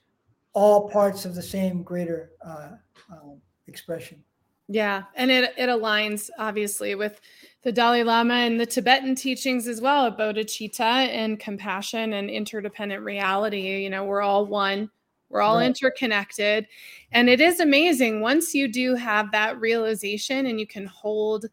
all parts of the same greater uh, um, expression. Yeah, and it it aligns obviously with the Dalai Lama and the Tibetan teachings as well of bodhicitta and compassion and interdependent reality. You know, we're all one. We're all right. interconnected. And it is amazing once you do have that realization and you can hold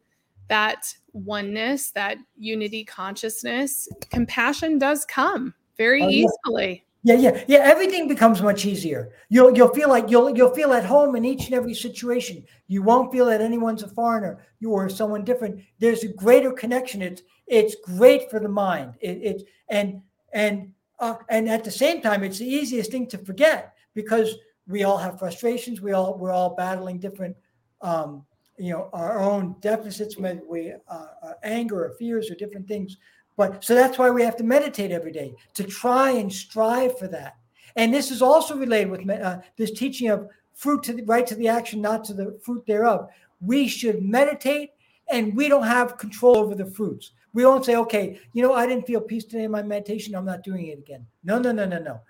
that oneness, that unity consciousness, compassion does come very oh, easily. Yeah, yeah, yeah. Everything becomes much easier. You'll you'll feel like you'll you'll feel at home in each and every situation. You won't feel that anyone's a foreigner. You are someone different. There's a greater connection. It's it's great for the mind. It, it and and uh, and at the same time, it's the easiest thing to forget because we all have frustrations. We all we're all battling different um, you know our own deficits we uh, uh, anger or fears or different things but so that's why we have to meditate every day to try and strive for that and this is also related with uh, this teaching of fruit to the right to the action not to the fruit thereof we should meditate and we don't have control over the fruits We won't say, okay, you know, I didn't feel peace today in my meditation. I'm not doing it again. No, no, no, no, no.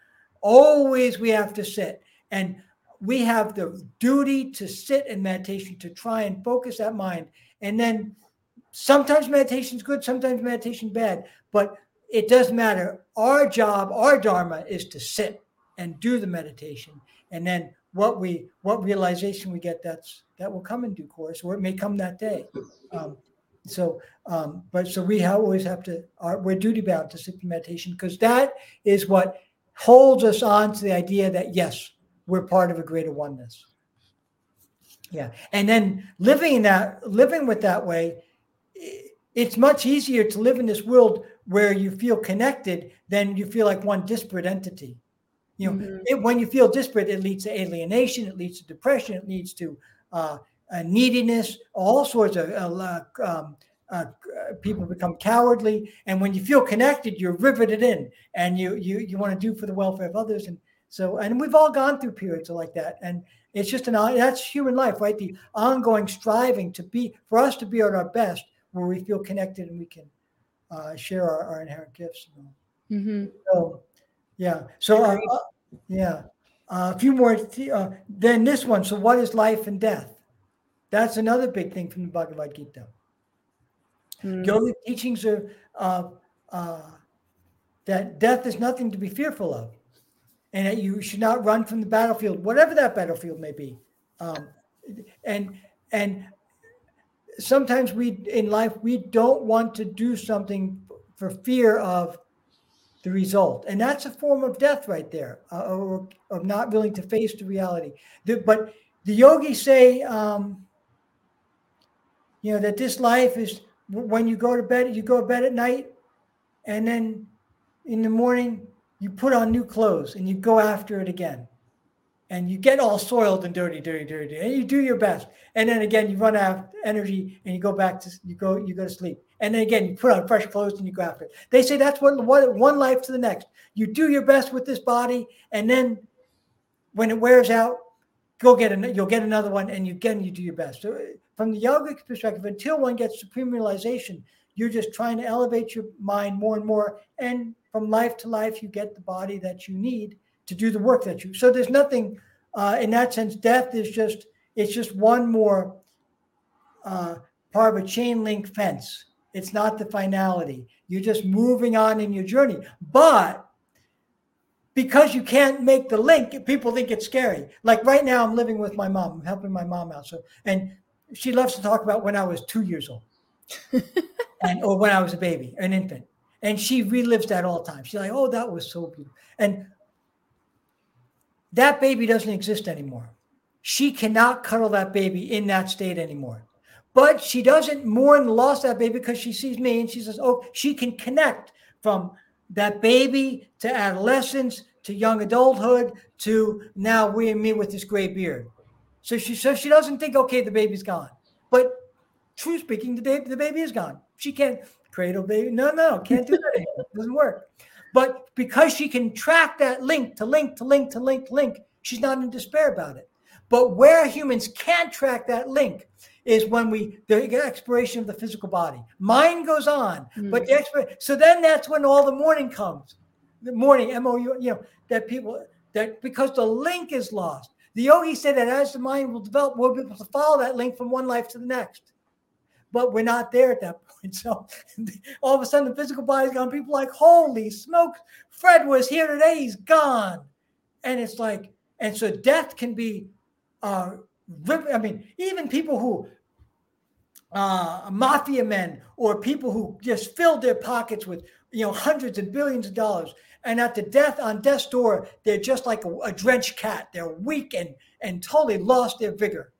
Always we have to sit. And we have the duty to sit in meditation to try and focus that mind. And then sometimes meditation is good, sometimes meditation bad, but it doesn't matter. Our job, our dharma is to sit and do the meditation. And then what we what realization we get that's that will come in due course, or it may come that day. Um, so, um, but so we always have to, our, we're duty bound to sit in meditation because that is what holds us on to the idea that yes, we're part of a greater oneness. Yeah. And then living in that, living with that way, it's much easier to live in this world where you feel connected than you feel like one disparate entity. You know, mm-hmm. it, when you feel disparate, it leads to alienation, it leads to depression, it leads to uh, neediness, all sorts of uh, um, uh, people become cowardly. And when you feel connected, you're riveted in, and you you you want to do for the welfare of others. And so, and we've all gone through periods like that. And it's just an that's human life, right? The ongoing striving to be for us to be at our best, where we feel connected and we can uh, share our, our, inherent gifts. Mm-hmm. So, yeah. So, uh, uh yeah. Uh, a few more. Uh, then this one. So, what is life and death? That's another big thing from the Bhagavad Gita. Mm-hmm. Yogic teachings are that death is nothing to be fearful of and that you should not run from the battlefield, whatever that battlefield may be. Um, and and sometimes we in life we don't want to do something for fear of the result, and that's a form of death right there, uh, or of not willing to face the reality. The, but the yogis say, um, you know, that this life is when you go to bed, you go to bed at night, and then in the morning you put on new clothes and you go after it again. And you get all soiled and dirty, dirty, dirty, and you do your best. And then again, you run out of energy and you go back to you go you go to sleep. And then again, you put on fresh clothes and you go after it. They say that's what, what one life to the next. You do your best with this body, and then when it wears out, go get an, you'll get another one, and you, again you do your best. So from the yogic perspective, until one gets supreme realization, you're just trying to elevate your mind more and more, and from life to life, you get the body that you need to do the work that you. So there's nothing uh, in that sense. Death is just it's just one more uh, part of a chain link fence. It's not the finality. You're just moving on in your journey, but because you can't make the link, people think it's scary. Like right now, I'm living with my mom. I'm helping my mom out. So, and she loves to talk about when I was two years old, and or when I was a baby, an infant and she relives that all the time. She's like, "Oh, that was so beautiful," and that baby doesn't exist anymore. She cannot cuddle that baby in that state anymore. But she doesn't mourn the loss of that baby because she sees me and she says, "Oh, she can connect from that baby to adolescence to young adulthood to now we and me with this gray beard." So she so she doesn't think, "Okay, the baby's gone," but true speaking, the baby the baby is gone. She can't cradle baby. No, no, can't do that anymore. It doesn't work. But because she can track that link to link to link to link to link, she's not in despair about it. But where humans can't track that link is when we the expiration of the physical body. Mind goes on, mm-hmm. but the expir- so then that's when all the mourning comes. The mourning, M O U, you know, that people that because the link is lost. The yogi said that as the mind will develop, we'll be able to follow that link from one life to the next. But we're not there at that point. So all of a sudden, the physical body's gone. People like, holy smoke, Fred was here today. He's gone. And it's like, and so death can be, uh, I mean, even people who, uh, mafia men or people who just filled their pockets with, you know, hundreds and billions of dollars. And at the death on death's door, they're just like a, a drenched cat. They're weak and and totally lost their vigor.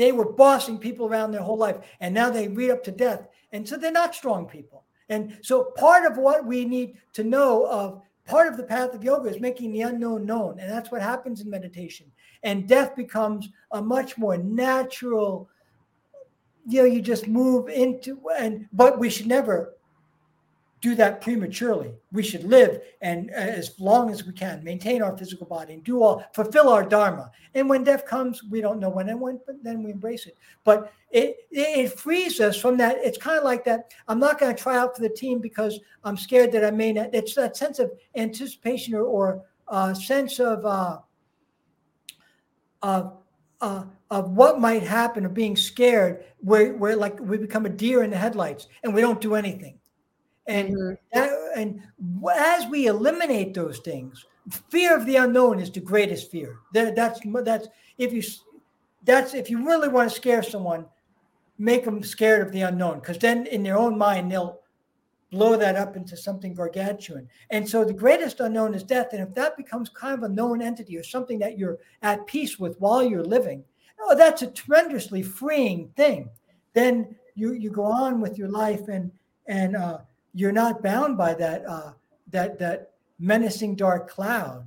They were bossing people around their whole life, and now they read up to death. And so they're not strong people. And so part of what we need to know of part of the path of yoga is making the unknown known. And that's what happens in meditation. And death becomes a much more natural, you know, you just move into and but we should never do that prematurely. We should live and uh, as long as we can maintain our physical body and do all fulfill our dharma. And when death comes, we don't know when and when, but then we embrace it. But it it frees us from that. It's kind of like that. I'm not going to try out for the team because I'm scared that I may not. It's that sense of anticipation or, or uh, sense of uh, of uh, of what might happen of being scared where, where like we become a deer in the headlights and we don't do anything and mm-hmm. that, and as we eliminate those things, fear of the unknown is the greatest fear. That, that's that's if you that's if you really want to scare someone, make them scared of the unknown, because then in their own mind they'll blow that up into something gargantuan. And so the greatest unknown is death. And if that becomes kind of a known entity or something that you're at peace with while you're living, oh, that's a tremendously freeing thing. Then you you go on with your life and and uh, you're not bound by that uh, that that menacing dark cloud.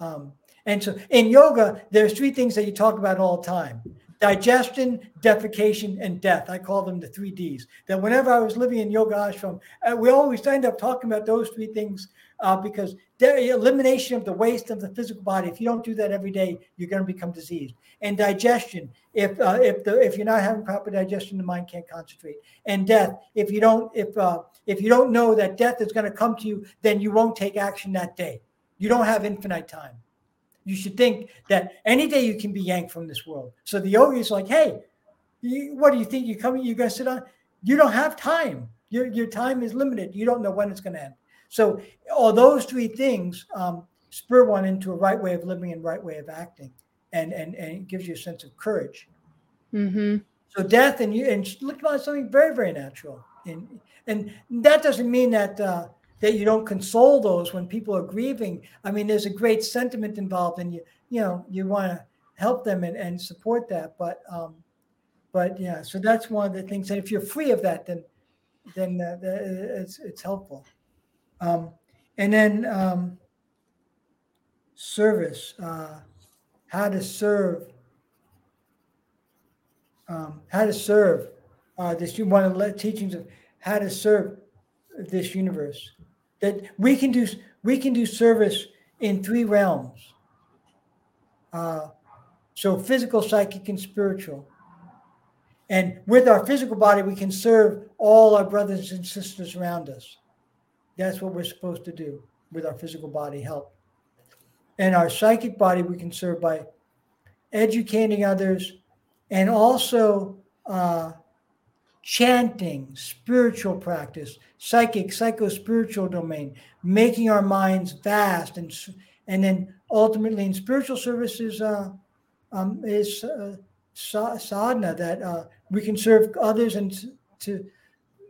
Um, and so in yoga, there's three things that you talk about all the time digestion, defecation, and death. I call them the three Ds. That whenever I was living in yoga ashram, uh, we always end up talking about those three things uh, because elimination of the waste of the physical body. If you don't do that every day, you're going to become diseased. And digestion, if uh, if the if you're not having proper digestion, the mind can't concentrate. And death, if you don't if uh, if you don't know that death is going to come to you, then you won't take action that day. You don't have infinite time. You should think that any day you can be yanked from this world. So the yogi is like, hey, you, what do you think? You're coming, you're going to sit on? You don't have time. Your, your time is limited. You don't know when it's going to end. So all those three things um, spur one into a right way of living and right way of acting, and and and it gives you a sense of courage. Mm-hmm. So death and you and look about something very very natural, and and that doesn't mean that. Uh, that you don't console those when people are grieving. I mean, there's a great sentiment involved, and you you know you want to help them and, and support that. But um, but yeah, so that's one of the things. And if you're free of that, then then uh, it's it's helpful. Um, and then um, service, uh, how to serve, um, how to serve uh, this. One of the teachings of how to serve this universe. That we can do, we can do service in three realms. Uh, so physical, psychic, and spiritual. And with our physical body, we can serve all our brothers and sisters around us. That's what we're supposed to do with our physical body help. And our psychic body, we can serve by educating others and also uh, chanting, spiritual practice, psychic, psycho spiritual domain, making our minds vast. And, and then ultimately in spiritual services uh, um, is uh, sadhana that uh, we can serve others and to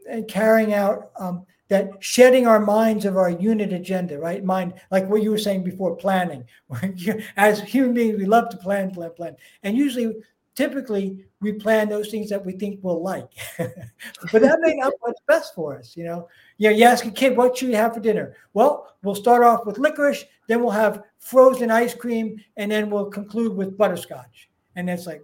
and carrying out um, that shedding our minds of our unit agenda, right? Mind, like what you were saying before, planning. As human beings, we love to plan, plan, plan. And usually, typically, we plan those things that we think we'll like. but that may not be what's best for us, you know? You know, you ask a kid, what should you have for dinner? Well, we'll start off with licorice, then we'll have frozen ice cream, and then we'll conclude with butterscotch. And it's like,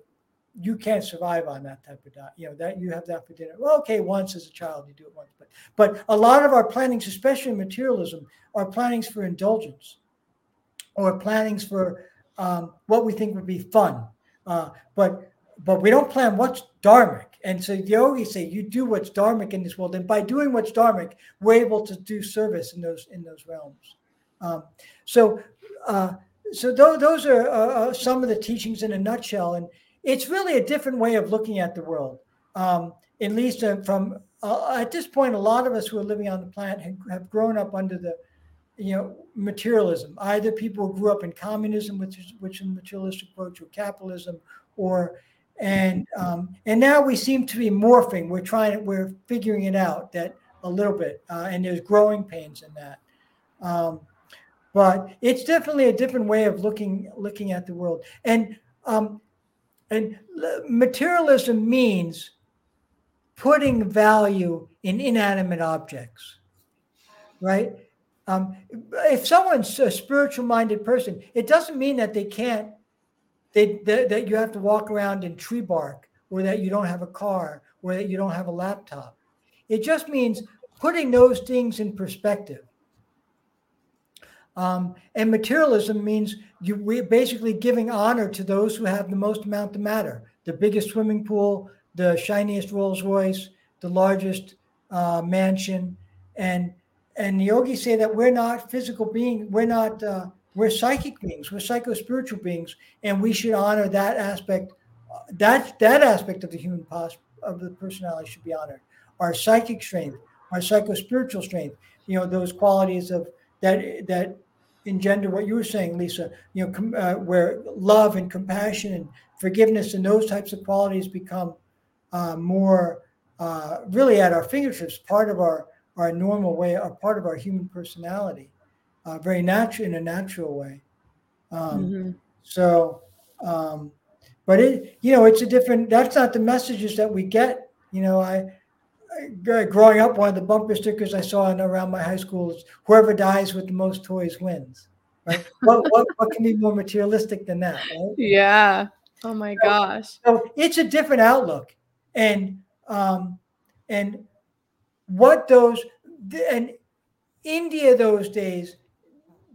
you can't survive on that type of diet. You know that you have that for dinner. Well, okay, once as a child you do it once, but but a lot of our plannings, especially in materialism, are plannings for indulgence, or plannings for um, what we think would be fun. Uh, but but we don't plan what's dharmic. And so yogis say you do what's dharmic in this world, and by doing what's dharmic, we're able to do service in those in those realms. Um, so uh, so th- those are uh, uh, some of the teachings in a nutshell, and it's really a different way of looking at the world. Um, at least uh, from uh, at this point, a lot of us who are living on the planet have, grown up under the, you know, materialism. Either people grew up in communism, which is which is a materialistic approach, or capitalism, or and um, and now we seem to be morphing. We're trying, we're figuring it out that a little bit, uh, and there's growing pains in that. Um, but it's definitely a different way of looking looking at the world. And um, and materialism means putting value in inanimate objects, right? Um, if someone's a spiritual minded person, it doesn't mean that they can't, they, that, that you have to walk around in tree bark or that you don't have a car or that you don't have a laptop. It just means putting those things in perspective. Um, and materialism means you we basically giving honor to those who have the most amount to matter the biggest swimming pool, the shiniest Rolls Royce, the largest uh, mansion. And and the yogis say that we're not physical beings, we're not, uh, we're psychic beings, we're psycho spiritual beings, and we should honor that aspect. That that aspect of the human pos- of the personality should be honored. Our psychic strength, our psycho spiritual strength, you know, those qualities of that that engender what you were saying, Lisa. You know, com- uh, where love and compassion and forgiveness and those types of qualities become uh, more uh, really at our fingertips, part of our our normal way, a part of our human personality, uh, very natural in a natural way. Um, mm-hmm. So, um, but it you know it's a different. That's not the messages that we get. You know, I growing up, one of the bumper stickers I saw in, around my high school is "Whoever dies with the most toys wins." Right? what, what, what can be more materialistic than that? Right? Yeah. Oh my so, gosh. So it's a different outlook, and um, and what those and India those days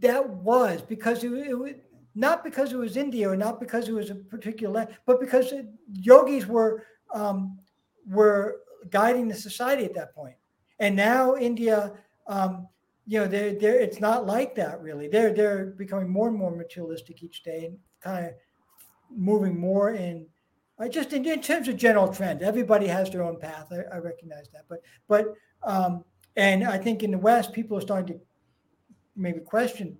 that was because it, it was not because it was India or not because it was a particular land, but because it, yogis were um, were guiding the society at that point. And now India, um, you know, they're, they're, it's not like that really. They're they're becoming more and more materialistic each day and kind of moving more in uh, just in, in, terms of general trend. Everybody has their own path. I, I recognize that, but but um, and I think in the West, people are starting to maybe question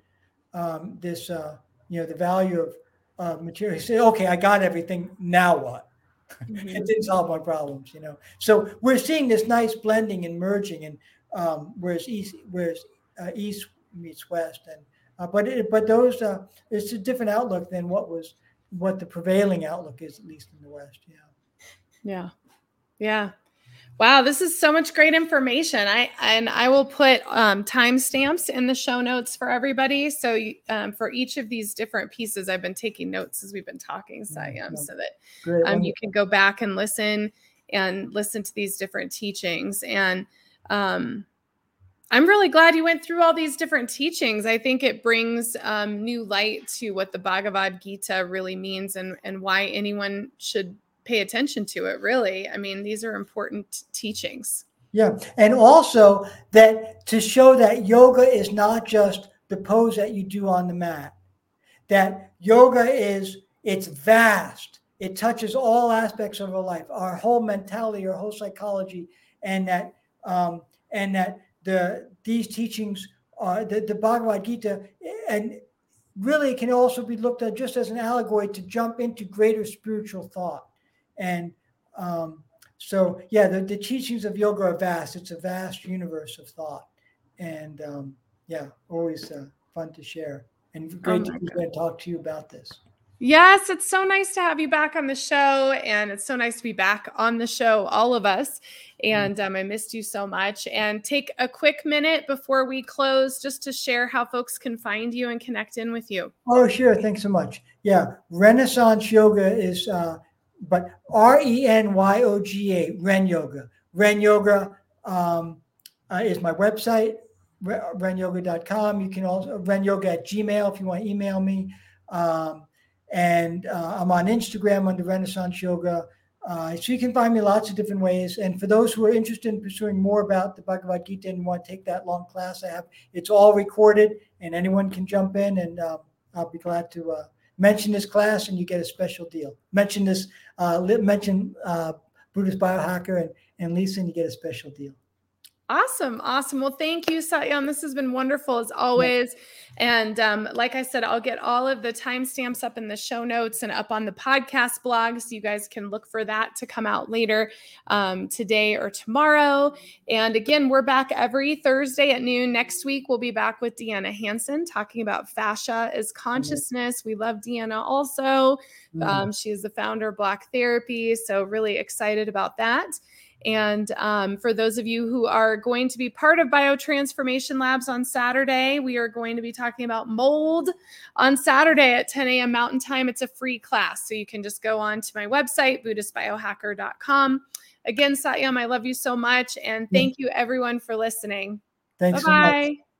um, this, uh, you know, the value of uh, material. Say, okay, I got everything. Now what? Mm-hmm. it didn't solve my problems, you know. So we're seeing this nice blending and merging, and um, whereas east, whereas uh, east meets west, and uh, but it, but those uh, it's a different outlook than what was what the prevailing outlook is, at least in the West. Yeah. Yeah. Yeah. Wow, this is so much great information. I and I will put um, timestamps in the show notes for everybody. So um, for each of these different pieces, I've been taking notes as we've been talking, Satyam, so that um, you can go back and listen and listen to these different teachings. And um, I'm really glad you went through all these different teachings. I think it brings um, new light to what the Bhagavad Gita really means and and why anyone should pay attention to it really. I mean these are important teachings. Yeah and also that to show that yoga is not just the pose that you do on the mat that yoga is it's vast. It touches all aspects of our life our whole mentality our whole psychology and that um, and that the these teachings uh, the, the bhagavad gita and really can also be looked at just as an allegory to jump into greater spiritual thought and um, so, yeah, the, the teachings of yoga are vast. It's a vast universe of thought. And um, yeah, always uh, fun to share and great oh to be talk to you about this. Yes, it's so nice to have you back on the show. And it's so nice to be back on the show, all of us. Mm-hmm. And um, I missed you so much. And take a quick minute before we close just to share how folks can find you and connect in with you. Oh, sure. Thanks so much. Yeah. Renaissance Yoga is uh, but R E N Y O G A, Ren Yoga. Ren Yoga um, uh, is my website, renyoga.com. You can also, Ren Yoga at Gmail if you want to email me. Um, and uh, I'm on Instagram under Renaissance Yoga. Uh, so you can find me lots of different ways. And for those who are interested in pursuing more about the Bhagavad Gita and want to take that long class I have, it's all recorded and anyone can jump in and um, I'll be glad to uh, mention this class and you get a special deal. Mention this, uh, mention uh, Buddhist Biohacker and, and Lisa and you get a special deal. Awesome. Awesome. Well, thank you, Satyam. This has been wonderful as always. And um, like I said, I'll get all of the timestamps up in the show notes and up on the podcast blog. So you guys can look for that to come out later um, today or tomorrow. And again, we're back every Thursday at noon. Next week, we'll be back with Deanna Hanson talking about fascia as consciousness. We love Deanna also. Mm-hmm. Um, she is the founder of Block Therapy. So, really excited about that. And um, for those of you who are going to be part of Biotransformation Labs on Saturday, we are going to be talking about mold on Saturday at 10 a.m. Mountain Time. It's a free class. So you can just go on to my website, BuddhistBiohacker.com. Again, Satyam, I love you so much. And thank you everyone for listening. Thanks Bye-bye. so much.